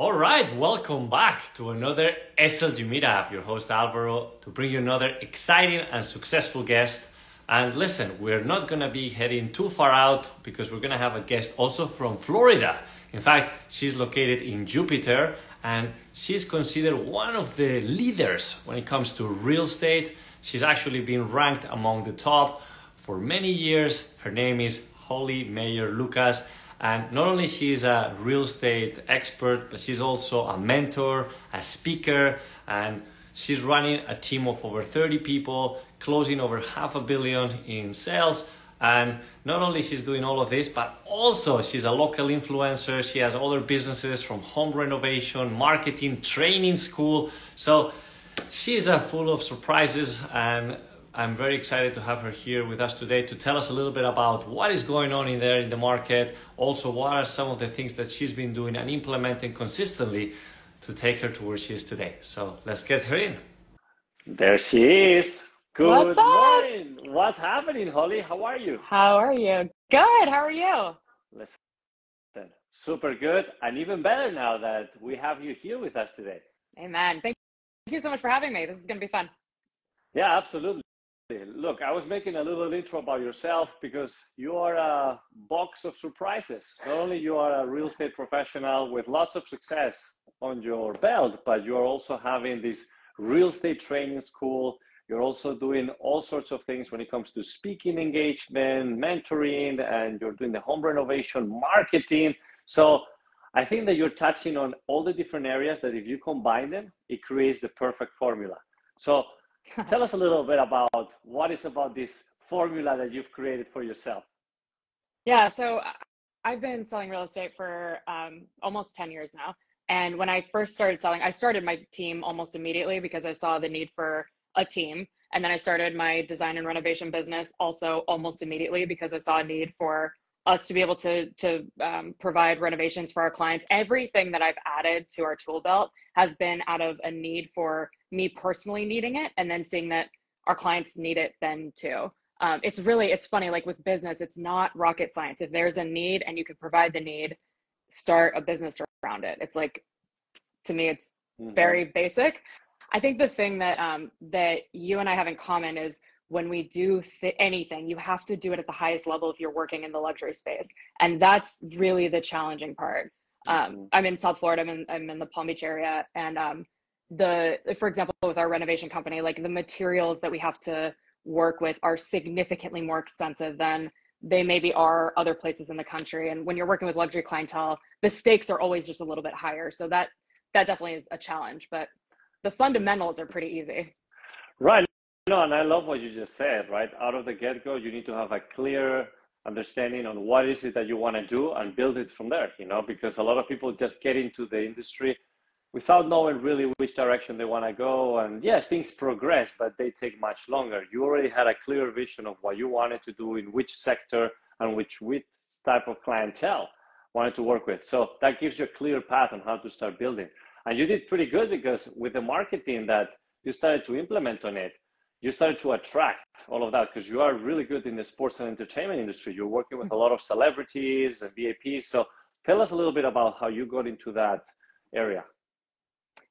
All right, welcome back to another SLG Meetup. Your host Alvaro to bring you another exciting and successful guest. And listen, we're not gonna be heading too far out because we're gonna have a guest also from Florida. In fact, she's located in Jupiter and she's considered one of the leaders when it comes to real estate. She's actually been ranked among the top for many years. Her name is Holly Meyer Lucas. And not only she's a real estate expert, but she's also a mentor, a speaker, and she's running a team of over 30 people, closing over half a billion in sales. And not only she's doing all of this, but also she's a local influencer. She has other businesses from home renovation, marketing, training school. So she's a full of surprises and I'm very excited to have her here with us today to tell us a little bit about what is going on in there in the market. Also, what are some of the things that she's been doing and implementing consistently to take her to where she is today. So let's get her in. There she is. Good What's up? morning. What's happening, Holly? How are you? How are you? Good. How are you? Listen, super good, and even better now that we have you here with us today. Amen. Thank you so much for having me. This is going to be fun. Yeah, absolutely. Look, I was making a little intro about yourself because you are a box of surprises. Not only you are a real estate professional with lots of success on your belt, but you are also having this real estate training school. You're also doing all sorts of things when it comes to speaking engagement, mentoring, and you're doing the home renovation marketing. So I think that you're touching on all the different areas that if you combine them, it creates the perfect formula. So Tell us a little bit about what is about this formula that you've created for yourself. Yeah. So I've been selling real estate for um, almost 10 years now. And when I first started selling, I started my team almost immediately because I saw the need for a team. And then I started my design and renovation business also almost immediately because I saw a need for us to be able to to um, provide renovations for our clients. Everything that I've added to our tool belt has been out of a need for me personally needing it, and then seeing that our clients need it then too. Um, it's really it's funny like with business, it's not rocket science. If there's a need and you can provide the need, start a business around it. It's like to me, it's mm-hmm. very basic. I think the thing that um, that you and I have in common is when we do th- anything, you have to do it at the highest level if you're working in the luxury space. And that's really the challenging part. Um, mm-hmm. I'm in South Florida, I'm in, I'm in the Palm Beach area. And um, the, for example, with our renovation company, like the materials that we have to work with are significantly more expensive than they maybe are other places in the country. And when you're working with luxury clientele, the stakes are always just a little bit higher. So that, that definitely is a challenge, but the fundamentals are pretty easy. Right. No, and I love what you just said, right? Out of the get go, you need to have a clear understanding on what is it that you want to do and build it from there, you know, because a lot of people just get into the industry without knowing really which direction they want to go. And yes, things progress, but they take much longer. You already had a clear vision of what you wanted to do in which sector and which, which type of clientele wanted to work with. So that gives you a clear path on how to start building. And you did pretty good because with the marketing that you started to implement on it, you started to attract all of that because you are really good in the sports and entertainment industry. You're working with a lot of celebrities and VIPs. So tell us a little bit about how you got into that area.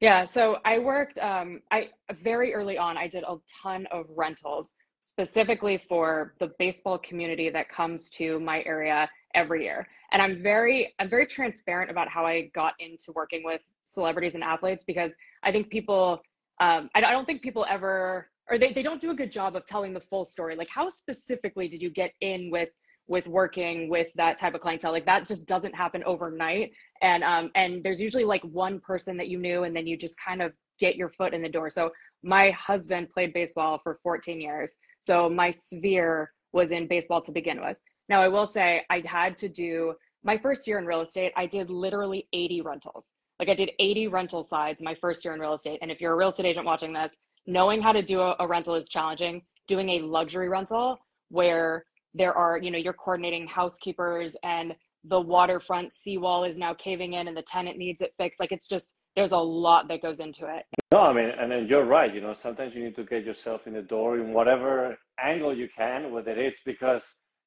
Yeah, so I worked. Um, I very early on, I did a ton of rentals specifically for the baseball community that comes to my area every year. And I'm very, I'm very transparent about how I got into working with celebrities and athletes because I think people, um, I don't think people ever or they, they don't do a good job of telling the full story. Like how specifically did you get in with with working with that type of clientele? Like that just doesn't happen overnight. And um and there's usually like one person that you knew and then you just kind of get your foot in the door. So my husband played baseball for 14 years. So my sphere was in baseball to begin with. Now i will say i had to do my first year in real estate i did literally 80 rentals. Like i did 80 rental sides my first year in real estate. And if you're a real estate agent watching this knowing how to do a, a rental is challenging. Doing a luxury rental where there are, you know, you're coordinating housekeepers and the waterfront seawall is now caving in and the tenant needs it fixed. Like it's just there's a lot that goes into it. No, I mean, and then you're right. You know, sometimes you need to get yourself in the door in whatever angle you can, whether it's because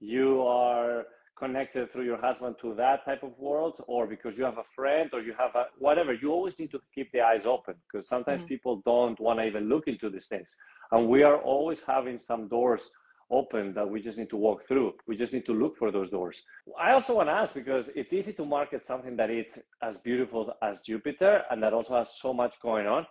you are connected through your husband to that type of world or because you have a friend or you have a whatever you always need to keep the eyes open because sometimes mm-hmm. people don't want to even look into these things. And we are always having some doors open that we just need to walk through. We just need to look for those doors. I also want to ask because it's easy to market something that is as beautiful as jupiter and that also has so much going on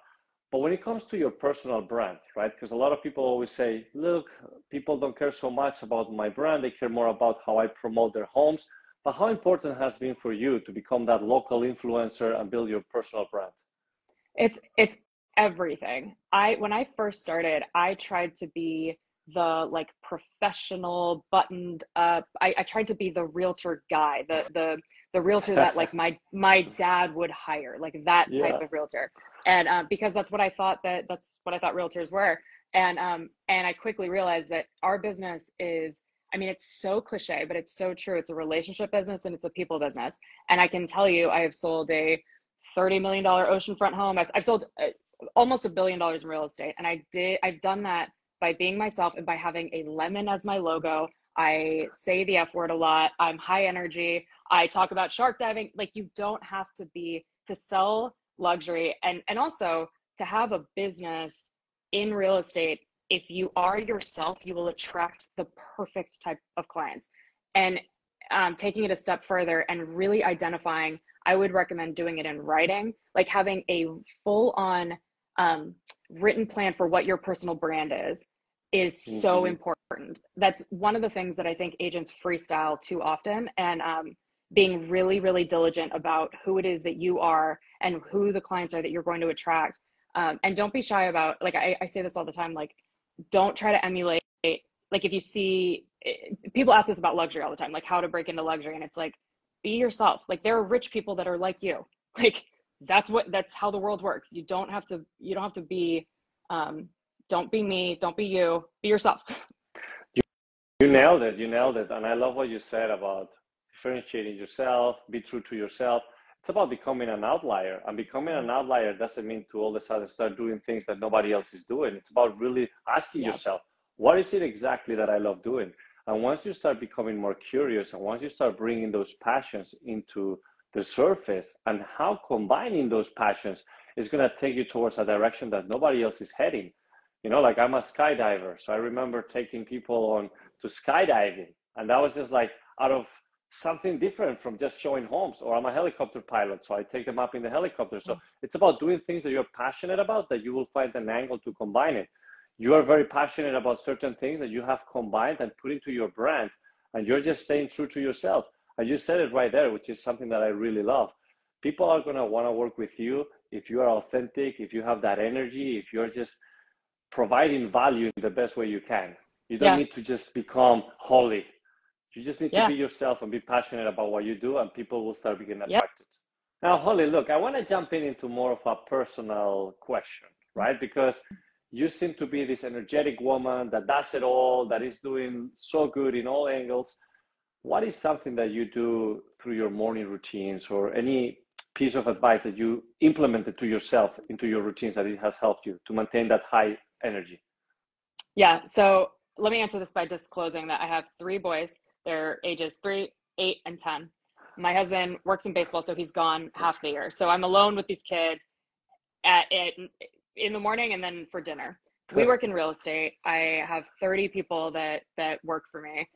but when it comes to your personal brand, right? Because a lot of people always say, look, people don't care so much about my brand. They care more about how I promote their homes. But how important has been for you to become that local influencer and build your personal brand? It's it's everything. I when I first started, I tried to be the like professional buttoned up I, I tried to be the realtor guy the the the realtor that like my my dad would hire like that yeah. type of realtor and um, because that's what i thought that that's what i thought realtors were and um and i quickly realized that our business is i mean it's so cliche but it's so true it's a relationship business and it's a people business and i can tell you i have sold a 30 million dollar oceanfront home i've, I've sold uh, almost a billion dollars in real estate and i did i've done that by being myself and by having a lemon as my logo. I say the F word a lot. I'm high energy. I talk about shark diving. Like you don't have to be to sell luxury and and also to have a business in real estate if you are yourself you will attract the perfect type of clients and um, taking it a step further and really identifying i would recommend doing it in writing like having a full on um, written plan for what your personal brand is is mm-hmm. so important. That's one of the things that I think agents freestyle too often. And um, being really, really diligent about who it is that you are and who the clients are that you're going to attract. Um, and don't be shy about, like, I, I say this all the time, like, don't try to emulate. Like, if you see eh, people ask us about luxury all the time, like, how to break into luxury. And it's like, be yourself. Like, there are rich people that are like you. Like, that's what, that's how the world works. You don't have to, you don't have to be, um, don't be me don't be you be yourself you, you nailed it you nailed it and i love what you said about differentiating yourself be true to yourself it's about becoming an outlier and becoming an mm. outlier doesn't mean to all of a sudden start doing things that nobody else is doing. It's about really asking yes. yourself what is it exactly that i love doing? And once you start becoming more curious and once you start bringing those passions into the surface and how combining those passions is going to take you towards a direction that nobody else is heading. You know like i'm a skydiver so i remember taking people on to skydiving and that was just like out of something different from just showing homes or i'm a helicopter pilot so i take them up in the helicopter so mm. it's about doing things that you're passionate about that you will find an angle to combine it you are very passionate about certain things that you have combined and put into your brand and you're just staying true to yourself and you said it right there which is something that i really love people are going to want to work with you if you are authentic if you have that energy if you're just providing value in the best way you can. You don't yeah. need to just become Holly. You just need yeah. to be yourself and be passionate about what you do, and people will start being attracted. Now, Holly, look, I want to jump in into more of a personal question, right? Because you seem to be this energetic woman that does it all, that is doing so good in all angles. What is something that you do through your morning routines or any piece of advice that you implemented to yourself into your routines that it has helped you to maintain that high energy? Yeah. So let me answer this by disclosing that I have three boys. They're ages three, eight, and 10. My husband works in baseball, so he's gone half the year. So I'm alone with these kids at, at in the morning and then for dinner. We work in real estate. I have 30 people that that work for me.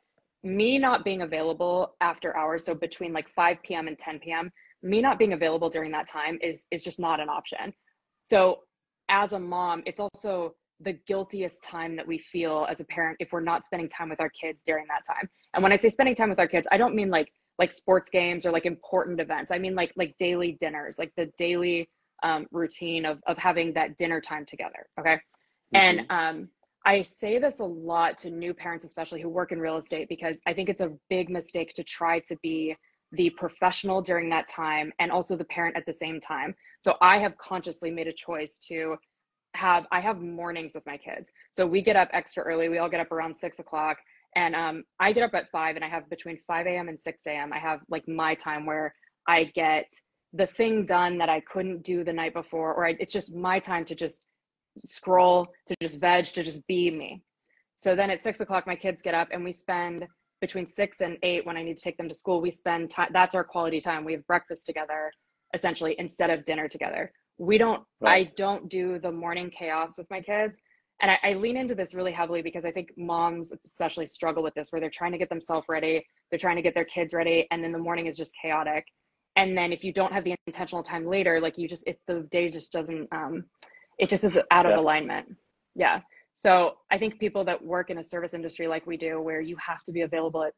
Me not being available after hours, so between like 5 p.m. and 10 p.m., me not being available during that time is is just not an option. So as a mom, it's also the guiltiest time that we feel as a parent if we're not spending time with our kids during that time. And when I say spending time with our kids, I don't mean like like sports games or like important events. I mean like like daily dinners, like the daily um, routine of of having that dinner time together. Okay, mm-hmm. and um, I say this a lot to new parents, especially who work in real estate, because I think it's a big mistake to try to be the professional during that time and also the parent at the same time. So I have consciously made a choice to have I have mornings with my kids. So we get up extra early. We all get up around six o'clock. And um, I get up at five and I have between 5 a.m. and 6 a.m. I have like my time where I get the thing done that I couldn't do the night before, or I, it's just my time to just scroll, to just veg, to just be me. So then at six o'clock, my kids get up and we spend between six and eight when I need to take them to school, we spend time. That's our quality time. We have breakfast together, essentially, instead of dinner together. We don't. Right. I don't do the morning chaos with my kids, and I, I lean into this really heavily because I think moms especially struggle with this, where they're trying to get themselves ready, they're trying to get their kids ready, and then the morning is just chaotic. And then if you don't have the intentional time later, like you just, if the day just doesn't, um, it just is out of yeah. alignment. Yeah. So I think people that work in a service industry like we do, where you have to be available at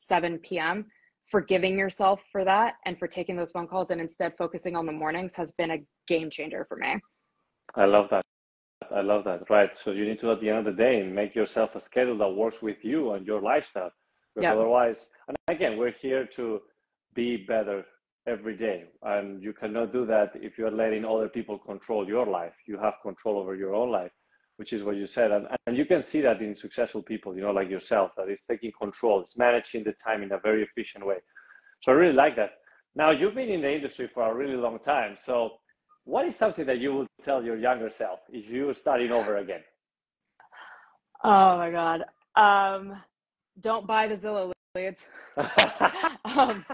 7 p.m., forgiving yourself for that and for taking those phone calls and instead focusing on the mornings has been a game changer for me. I love that. I love that. Right. So you need to, at the end of the day, make yourself a schedule that works with you and your lifestyle. Because yep. otherwise, and again, we're here to be better every day. And you cannot do that if you're letting other people control your life. You have control over your own life which is what you said. And, and you can see that in successful people, you know, like yourself, that it's taking control, it's managing the time in a very efficient way. So I really like that. Now, you've been in the industry for a really long time. So, what is something that you would tell your younger self if you were starting over again? Oh my God. Um, don't buy the Zillow leads. um,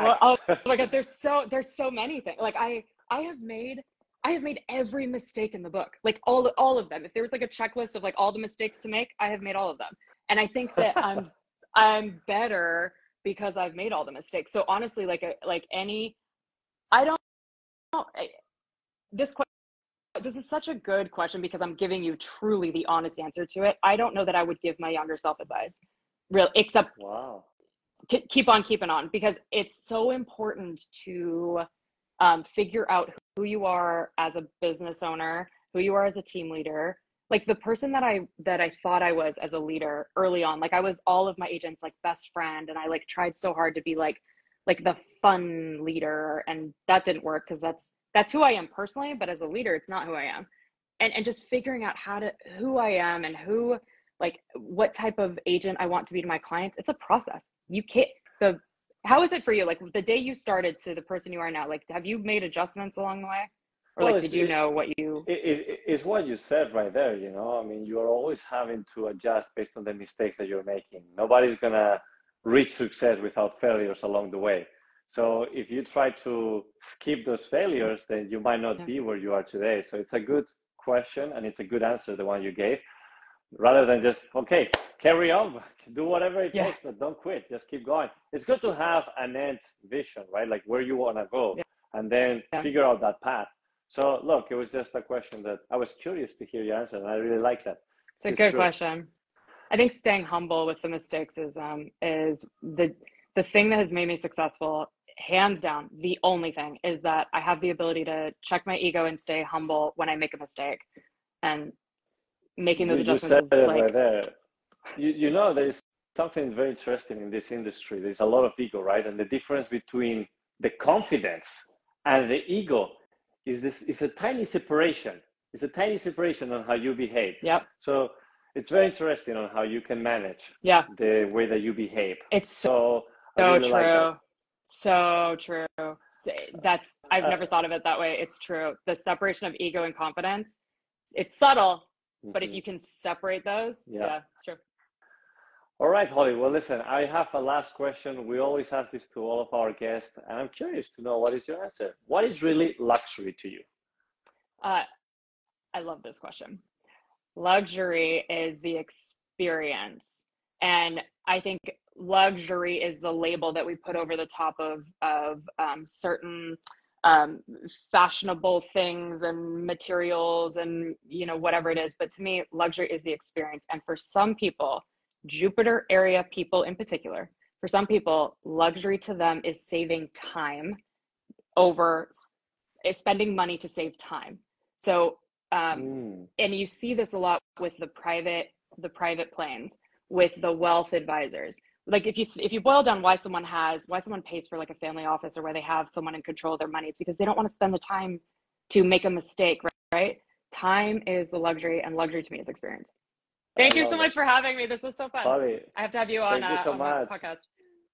well, oh my God, there's so, there's so many things. Like I, I have made I have made every mistake in the book, like all all of them. If there was like a checklist of like all the mistakes to make, I have made all of them. And I think that I'm I'm better because I've made all the mistakes. So honestly, like a, like any, I don't. I, this question, this is such a good question because I'm giving you truly the honest answer to it. I don't know that I would give my younger self advice, real except wow, keep on keeping on because it's so important to um, figure out who you are as a business owner, who you are as a team leader. Like the person that I that I thought I was as a leader early on, like I was all of my agents like best friend, and I like tried so hard to be like like the fun leader, and that didn't work because that's that's who I am personally, but as a leader, it's not who I am. And and just figuring out how to who I am and who like what type of agent I want to be to my clients, it's a process. You can't the how is it for you? Like the day you started to the person you are now like have you made adjustments along the way? Or well, like did you know what you it, it, it's what you said right there you know? I mean you're always having to adjust based on the mistakes that you're making. Nobody's gonna reach success without failures along the way. So if you try to skip those failures then you might not yeah. be where you are today. So it's a good question and it's a good answer the one you gave rather than just okay carry on do whatever it yeah. takes but don't quit just keep going it's good to have an end vision right like where you want to go yeah. and then yeah. figure out that path so look it was just a question that i was curious to hear your answer and i really like that it's a good true. question i think staying humble with the mistakes is um is the the thing that has made me successful hands down the only thing is that i have the ability to check my ego and stay humble when i make a mistake and making those you, adjustments. You said like... right there. You, you know, there's something very interesting in this industry. There's a lot of ego, right? And the difference between the confidence and the ego is this is a tiny separation. It's a tiny separation on how you behave. Yeah. So it's very interesting on how you can manage yeah. the way that you behave. It's so so, so really true. Like so true. That's I've uh, never thought of it that way. It's true. The separation of ego and confidence. It's subtle, Mm-hmm. But if mm-hmm. you can separate those, yeah. yeah, it's true. All right, Holly. Well, listen, I have a last question. We always ask this to all of our guests, and I'm curious to know what is your answer. What is really luxury to you? Uh, I love this question. Luxury is the experience. And I think luxury is the label that we put over the top of, of um, certain um, fashionable things and materials and you know whatever it is. But to me luxury is the experience. And for some people jupiter area people in particular for some people luxury to them is saving time over is spending money to save time. So um, mm. and you see this a lot with the private the private planes with the wealth advisors like if you if you boil down why someone has why someone pays for like a family office or why they have someone in control of their money it's because they don't want to spend the time to make a mistake right, right? time is the luxury and luxury to me is experience. Thank I you so it. much for having me. This was so fun. Bobby, i have to have you on, uh, you so on much. podcast.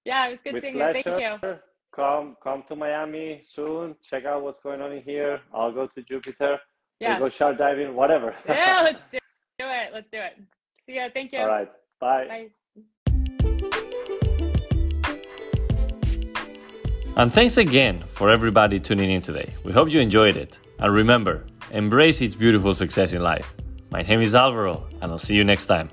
Yeah it was good With seeing pleasure. you. Thank you. Come come to miami soon. Check out what's going on in here. I'll go to jupiter. Yeah. we'll go shark diving whatever. Yeah let's do it. Let's do it. See ya. Thank you. All right. Bye, bye. And thanks again for everybody tuning in today. We hope you enjoyed it. And remember, embrace each beautiful success in life. My name is Alvaro, and I'll see you next time.